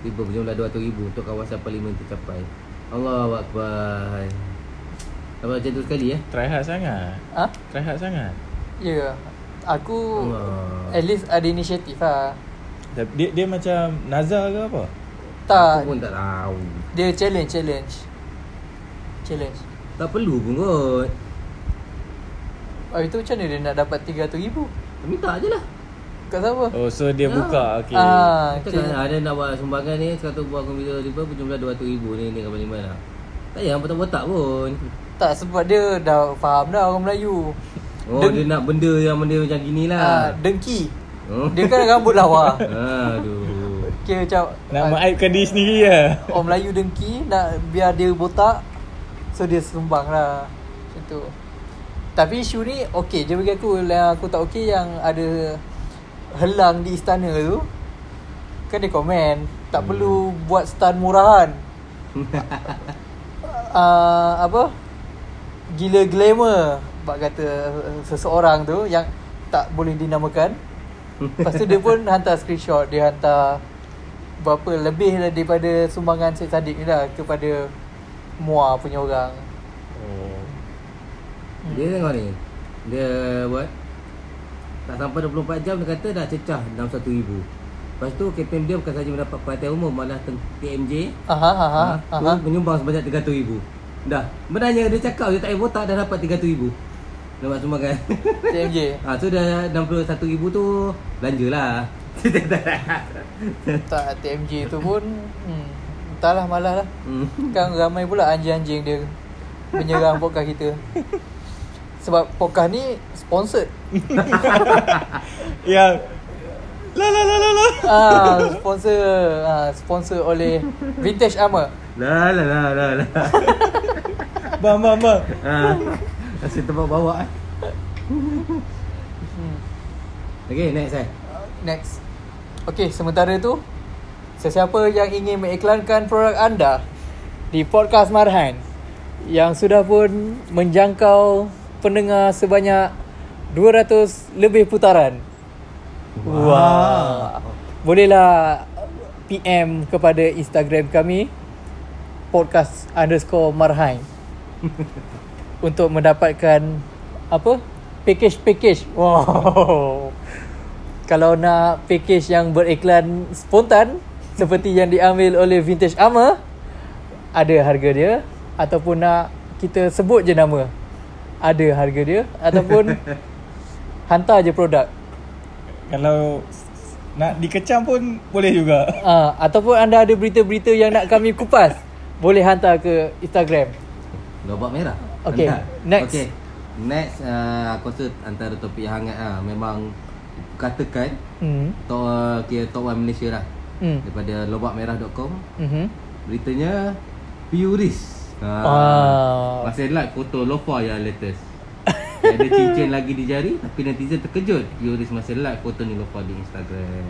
Tiba berjumlah RM200,000 Untuk kawasan Parlimen tercapai. Allah Akbar Apa macam tu sekali eh Try hard sangat Ha? Try hard sangat Ya. Aku Allah. at least ada inisiatif lah. Dia, dia macam Nazar ke apa? Tak, Aku pun tak tahu dia challenge, challenge. Challenge. Tak perlu pun kot Oh, itu macam mana dia nak dapat RM300,000? Minta je lah Kat siapa? Oh so dia Ya. buka okay. Ah, Kita kan ada nak buat sumbangan ni 100 buah komputer tiba berjumlah RM200,000 ni ni Parlimen lah Tak payah botak-botak pun Tak, sebab dia dah faham dah orang Melayu. Oh Deng- dia nak benda yang benda macam gini Ah, lah dengki. Oh. Dia kan rambut lawa. Aduh Kira macam Nak ah, mengaibkan diri sendiri lah Orang Melayu dengki nak biar dia botak So dia sumbang lah Macam tu Tapi isu ni okey je bagi aku Yang aku tak okey yang ada Helang di istana tu Kan dia komen Tak perlu buat stand murahan uh, <laughs> Apa Gila glamour Bak kata seseorang tu Yang tak boleh dinamakan Lepas tu dia pun <laughs> hantar screenshot Dia hantar Berapa lebih lah daripada sumbangan Syed Saddiq ni lah Kepada Mua punya orang Oh. Dia tengok ni. Dia buat tak sampai 24 jam dia kata dah cecah dalam 1000. Lepas tu kempen dia bukan saja mendapat perhatian umum malah TMJ Aha, aha, ha, aha. menyumbang sebanyak 300,000. Dah. Benarnya dia cakap dia tak payah votak dah dapat 300,000. Dapat sumbangan. TMJ ha, so dah 61,000 tu belanjalah. <laughs> Tak TMJ tu pun hmm, Entahlah malah lah hmm. Kan ramai pula anjing-anjing dia Menyerang podcast kita Sebab podcast ni Sponsored Yang La la la la la ah, Sponsor ah, Sponsor oleh Vintage Armor Lah lah lah lah lah. Bang bang bang ha. Asyik tempat bawa eh. hmm. Okay next eh. Next Okay sementara tu Sesiapa yang ingin mengiklankan produk anda Di podcast Marhan Yang sudah pun menjangkau pendengar sebanyak 200 lebih putaran Wah. Bolehlah PM kepada Instagram kami Podcast underscore Marhain <laughs> Untuk mendapatkan Apa? Package-package Wow. <laughs> Kalau nak package yang beriklan spontan Seperti yang diambil oleh Vintage Armor Ada harga dia. Ataupun nak kita sebut je nama Ada harga dia. Ataupun <laughs> Hantar je produk Kalau Nak dikecam pun Boleh juga uh, Ataupun anda ada berita-berita yang nak kami kupas Boleh hantar ke Instagram Lobak merah. Okay, Hantar. next. Okay. Next uh, aku rasa antara topik yang hangat lah. Memang katakan hmm. top uh, kira top one Malaysia lah. Hmm. Daripada lobakmerah.com. Mm-hmm. Beritanya Puris. Ha. Ah. Masih like foto Lofa yang latest. Dia ada cincin lagi di jari tapi netizen terkejut. Puris masih like foto ni Lofa di Instagram.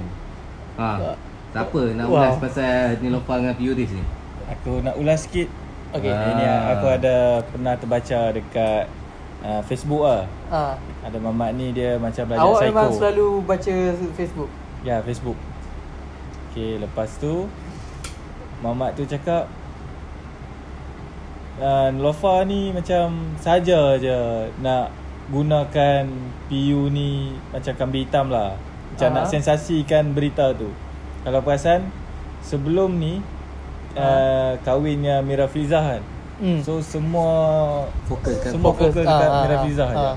Ha. Siapa nak Wow. ulas pasal ni Lofa dengan Puris ni? Aku nak ulas sikit Okay. Ah. Ini aku ada Pernah terbaca dekat uh, Facebook lah Ah. Ada mamat ni dia macam belajar Awak psycho memang selalu baca Facebook. Ya Facebook Okay lepas tu Mamat tu cakap uh, Lofa ni macam saja je nak gunakan PU ni macam kambing hitam lah Macam Aha. nak sensasikan berita tu Kalau perasan sebelum ni uh, kahwinnya Mira Filzah kan Hmm. So semua Fokus kan Semua Fokus. fokus, dekat ah, Mira ah, Filzah je ah.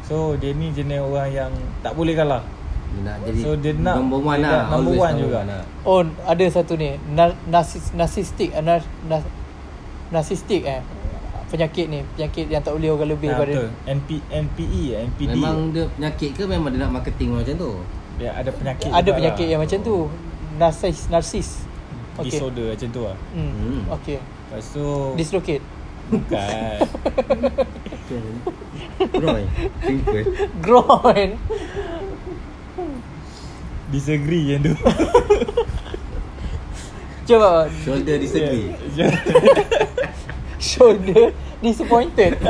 So dia ni jenis orang yang tak boleh kalah Dia nak jadi So dia nak number one dia lah. number one juga. lah. Oh, ada satu ni. Narsis narcissistic, nar- nar- narcissistic eh. Penyakit ni, penyakit yang tak boleh orang lebih Nah, pada. betul. NP, NPE, NPD Memang dia penyakit ke memang dia nak marketing macam tu? dia ada penyakit Ada penyakit lah. yang macam tu. Narsis, narsis. Okay. Disorder macam tu lah Hmm. Hmm. Okay. Lepas tu Dislocate. Bukan <laughs> simple. Groin. Disagree yang tu <laughs> Cuba Shoulder disagree. Yeah. <laughs> shoulder disappointed. <laughs>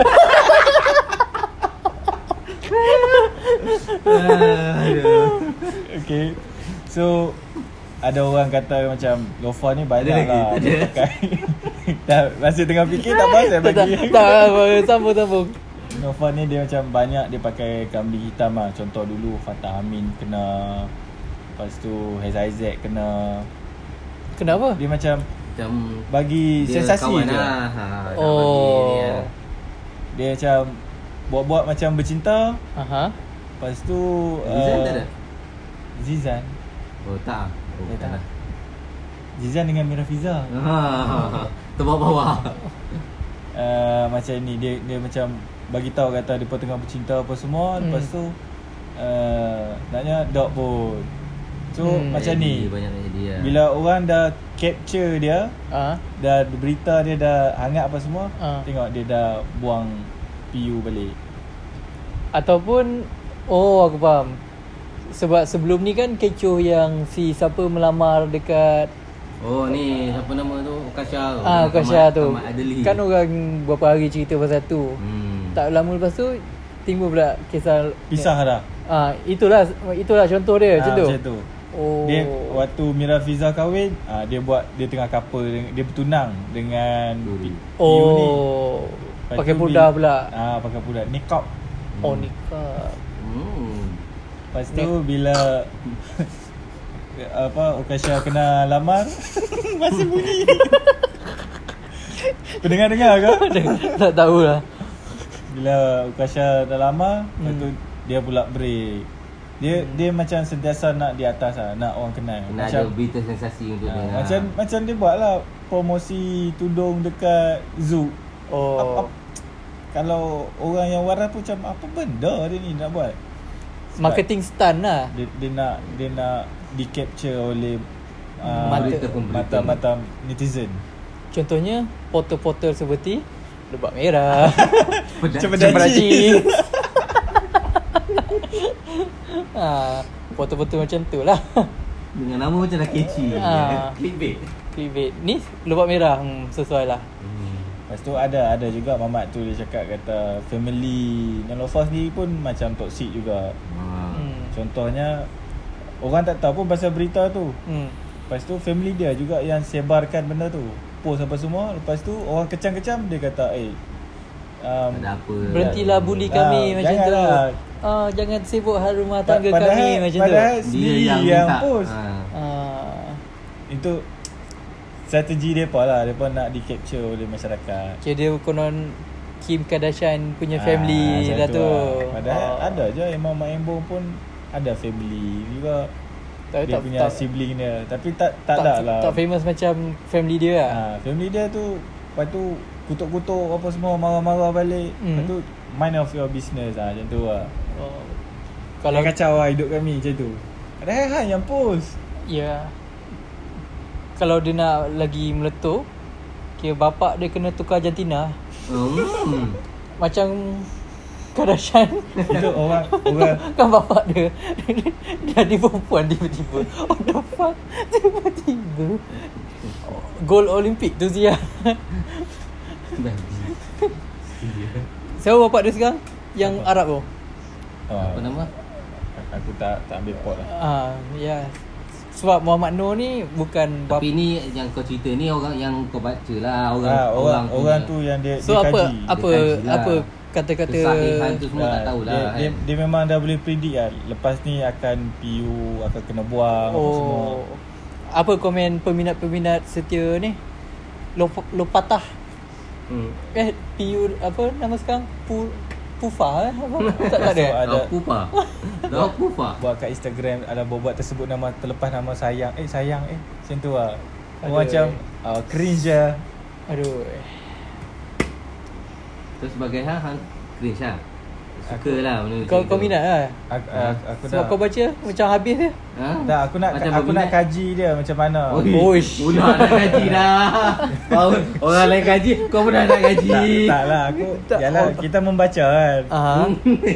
Aduh. Okay So Ada orang kata macam Lofa ni banyak Ada lagi? lah Ada. Dia pakai Dah masih tengah fikir tak apa saya tak, tak, bagi tak, sambung, sambung. Lofa ni dia macam banyak dia pakai kambing hitam lah Contoh dulu Fatah Amin kena Lepas tu Heza Isaac kena Kenapa? Dia macam Macam Bagi dia sensasi kawan je lah. Ha, Oh. lah. Dia macam Buat-buat macam bercinta Aha. Lepas tu Zizan uh, tak ada? Zizan Oh tak. Oh, Dia tak. tak. Zizan dengan Mira Fiza Ha. Terbawah-bawah. <laughs> uh, Macam ni Dia dia macam Bagi tahu kata Dia tengah bercinta apa semua Hmm. Lepas tu uh, Naknya dok pun So Hmm. macam ni. Idea, Banyak idea Bila orang dah capture dia Ah. Dah berita dia dah hangat apa semua Ah. Tengok dia dah buang PU balik. Ataupun Oh aku faham. Sebab sebelum ni kan kecoh yang Si siapa melamar dekat Oh ni siapa nama tu? Kasha tu Ah Kasha tu. Ahmad Kan orang berapa hari cerita pasal tu. Hmm. Tak lama lepas tu Timbul pula kisah Pisah dah. Ah itulah itulah contoh dia macam Ah, tu. Macam tu Oh. Dia waktu Mira Fiza kahwin ah, Dia buat Dia tengah couple dengan- Dia bertunang Dengan ni oh. Pakai pudar bila- pula. Ah pakai pudar Niqab Oh nikah. hmm. Lepas tu bila <laughs> apa Okasha kena lamar <laughs> masih bunyi. <laughs> Pendengar-dengar ke? tak tahulah. Bila Okasha dah lamar, hmm. lepas tu Hmm. dia pula break. Dia hmm. dia macam sentiasa nak di atas lah, nak orang kenal. Kena macam ada berita sensasi untuk ah, dia macam macam dia buat lah promosi tudung dekat Zoo. Oh. Ap, ap, kalau orang yang waras tu macam apa benda dia ni nak buat? Sebab Marketing stunt lah. dia, dia nak dia nak di capture oleh uh, Mata. mata mata netizen. Contohnya portal-portal seperti Lebak Merah. Macam Macam Beraci. Ha, portal-portal macam tu lah. Dengan nama macam dah catchy Ah. Clickbait Clickbait. Ni Lebak Merah hmm, sesuai lah. hmm. Lepas tu ada ada juga mamat tu dia cakap kata family Nelofa sendiri pun macam toxic juga. Ah. Hmm. Contohnya orang tak tahu pun pasal berita tu. Hmm. Lepas tu family dia juga yang sebarkan benda tu. Post apa semua. Lepas tu orang kecam-kecam dia kata eh um, Ada apa Berhentilah bully Ah, kami macam tu. janganlah. Ah, jangan sibuk hal rumah tangga padahal, kami macam tu. padahal Dia sendiri yang, yang, minta post. Ah. Ah, Itu strategi depa lah. Depa nak di capture oleh masyarakat. kira dia konon Kim Kardashian punya Ah, family lah tu. lah. Padahal Ah. ada je Imam Mak Embong pun ada family juga. Tak- dia tak- punya tak- sibling dia. Tapi tak tak, tak, tak lah. tak famous macam family dia lah. Ha, family dia tu lepas tu kutuk-kutuk apa semua marah-marah balik. Hmm. Lepas tu mind of your business lah macam tu lah. Oh. Kalau kacau lah hidup kami macam tu. Padahal Han yang post. ya. Kalau dia nak lagi meletup kira bapak dia kena tukar jantina. Hmm. <laughs> macam Kardashian. Itu orang orang <laughs> kan bapak <laughs> dia. Jadi perempuan tiba-tiba. What the fuck? Tiba-tiba. Gold Olympic tu Zia. Siapa bapak dia sekarang? Yang Arab tu Apa ah, nama? aku tak tak ambil pot lah. ah ya sebab Muhammad Noor ni bukan bap- Tapi ni yang kau cerita ni orang yang kau baca lah orang Ah, orang punya- orang tu yang dia so dia apa kaji. apa Dia kaji lah. apa kata-kata Kesahihan tu semua tak Ah, tahulah dia, kan. dia, dia memang dah boleh predict lah Lepas ni akan PU Akan kena buang apa semua Oh. Apa komen peminat-peminat setia ni? Lo, lo patah. Hmm. Eh, PU apa nama sekarang? Pu, Pufa eh? Tak, tak ada. So, ada- Dah pupa. Dah pupa. Buat kat Instagram Ada buat tersebut nama Terlepas nama sayang Eh sayang eh Macam tu Aduh, Macam eh. uh, Cringe lah Aduh. Terus sebagai hang hang cringe lah. Suka lah benda Kau kau minat lah. Aku, aku, aku Sebab kau baca macam habis dia. Ha? Tak aku nak Macam Aku nak berminat. kaji dia Macam mana Oish. Mula nak kaji dah. <laughs> Orang lain kaji, kau pun dah nak kaji. tak, tak lah aku <laughs> Tak, Yalah oh. kita membaca kan Ah.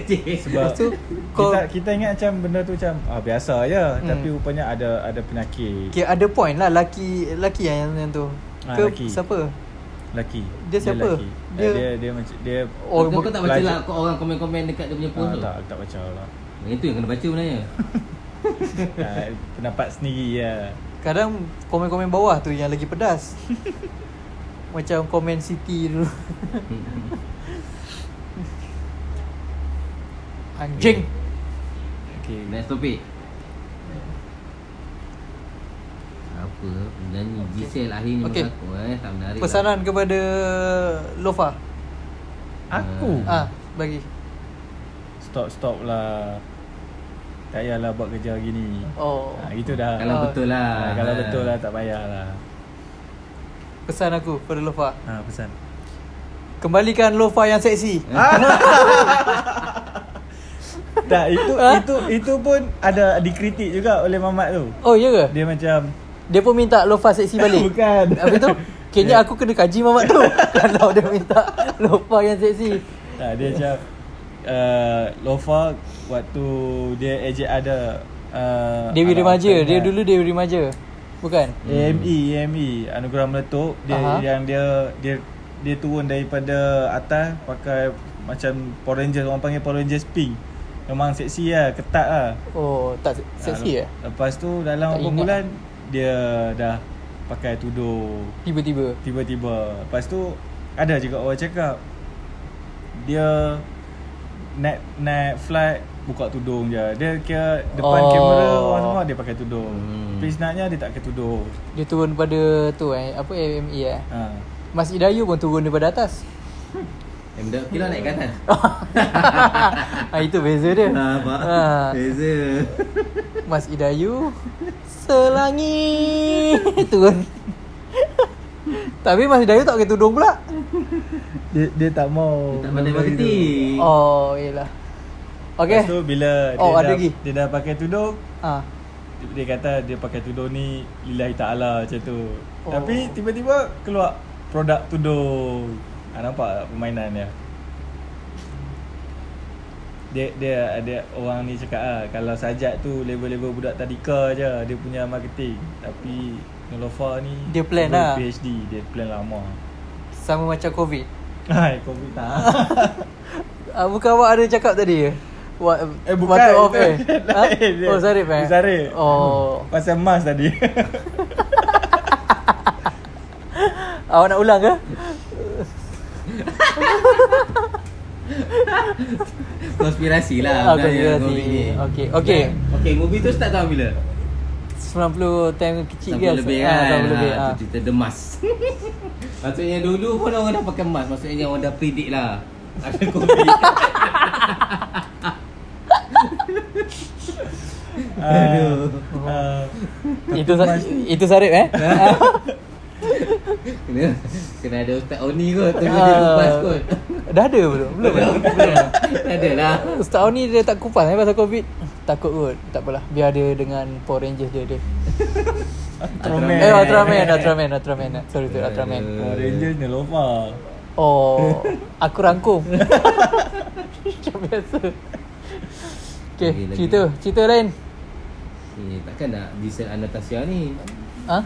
<laughs> Sebab tu, kau- kita, kita ingat macam benda tu macam ah, Biasa je Hmm. Tapi rupanya ada ada penyakit Kira ada point lah laki laki yang yang tu. Ah, Ke laki. siapa? Lelaki Dia siapa? lelaki. Dia- dia, dia, dia macam Dia Oh, kau, kau tak baca lah kau orang komen-komen dekat dia punya post ah, tu. tak, tak baca lah Yang itu yang kena baca sebenarnya. <laughs> ah, Pendapat sendiri ya. Kadang komen-komen bawah tu yang lagi pedas. <laughs> Macam komen Siti dulu. <laughs> Anjing. Okay, next topic. Apa? Penyanyi Giselle akhirnya Okay. mengaku eh tak menarik. Pesanan kepada Lofa. Aku Ah, bagi. Stop stop lah Tak payahlah buat kerja gini Oh. ah, Gitu dah Kalau Ah. betul lah. ah, Kalau betul lah tak payahlah Pesan aku kepada Lofa. ah, Pesan Kembalikan Lofa yang seksi. <laughs> Tak itu Ha? itu itu pun ada dikritik juga oleh Mamat tu. Oh ya ke? Dia macam Dia pun minta lofa seksi balik <laughs> Bukan. Habis tu Kayaknya aku kena kaji mamat tu <laughs> Kalau dia minta lofa yang seksi tak dia macam uh, Lofa waktu dia ejek ada uh, Dewi Remaja kan, Dia dulu Dewi Remaja Bukan? AME AME Anugerah Meletup dia Aha. yang dia dia dia turun daripada atas pakai macam Power Rangers orang panggil Power Rangers pink. Memang seksi lah, ketat lah. Oh tak seksi Ah, eh? Lepas tu dalam Tak beberapa ingat. bulan dia dah pakai tudung Tiba-tiba tiba-tiba. Lepas tu ada juga orang cakap dia naik naik flight buka tudung je. Dia kira depan Oh. kamera orang semua dia pakai tudung. Hmm. Tapi sebenarnya dia tak pakai tudung. Dia turun pada tu eh Apa AME eh Ha. Mas Idayu pun turun daripada atas <laughs> Eh, benda kira naik ke atas. ha, Itu beza dia Ha, ha. Beza. Mas Idayu Selangi Turun Tapi Mas Idayu tak pakai tudung pula Dia dia tak mau. Tak pandai marketing. Oh yelah Okay. Okay Lepas tu bila Oh, dia, ada dah, lagi? dia dah pakai tudung, ha. dia, dia kata dia pakai tudung ni lillahi ta'ala macam tu. Oh. Tapi tiba-tiba keluar produk tudung. Ha, nampak tak permainan dia? Dia dia ada orang ni cakap ah kalau sajak tu level-level budak tadika je dia punya marketing. Tapi Nolofa ni Dia plan lah. PhD, dia plan lama. Sama macam COVID Hai, covid tak. uh, <laughs> Bukan awak ada cakap tadi What, Eh, bukan. Water off eh <laughs> dia. Oh Zarif eh Zarif. Oh <laughs> Pasal mas tadi. Awak nak ulang ke? <laughs> Konspirasi lah. Ah, sebenarnya konspirasi. movie ni. Okey, okey. Okey, movie tu start tahun bila? 90 time kecil ke lebih Ah, kan. Sampai lebih Ha, tu cerita demas. <laughs> Maksudnya dulu pun orang dah pakai mask. Maksudnya orang dah predict lah. Ada covid. <laughs> Aduh. Uh, Itu itu Sarip eh kena, kena ada Ustaz Oni kot. Tunggu dia kupas kot. Dah ada belum? Belum? Belum Ada lah. <laughs> Ustaz ni dia tak kupas eh pasal COVID Takut kot Tak apalah Biar dia dengan Power Rangers dia dia Ultraman. Eh Ultraman Ultraman Ultraman Sorry tu Ultraman Power Rangers ni lofa. Oh Aku rangkum <laughs> Macam biasa Okay. Cerita Cerita lain Eh, takkan nak Giselle Anastasia ni? Ha?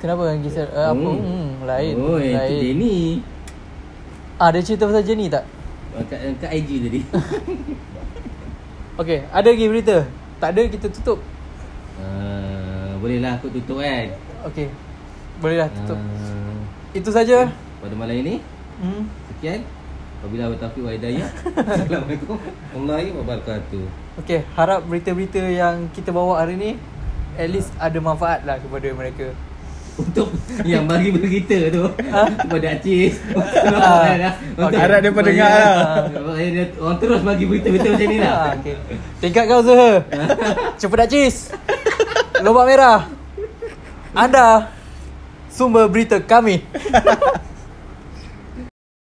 Kenapa dengan Giselle uh, Apa Hmm. hmm, Lain Oh, Lain Jenny. Ah, Ada cerita pasal Jenny tak? Kat, kat IG tadi. <laughs> Okay Ada lagi berita Tak ada kita tutup Uh, bolehlah aku tutup kan? Okay Bolehlah tutup Uh, Itu saja pada malam ini, hmm. sekian. Wabillahi taufiq wa hidayah. <laughs> Assalamualaikum warahmatullahi wabarakatuh. Okay Harap berita-berita yang kita bawa hari ni At least ada manfaat lah kepada mereka Untuk yang bagi berita tu. Kepada Acis. Ah, Untuk Harap dia pendengar lah. Orang terus bagi berita-berita macam ni lah. Ah, okay. Tingkatkan usaha <laughs> Cepat dak cis Lobak merah. Anda Sumber berita kami <laughs>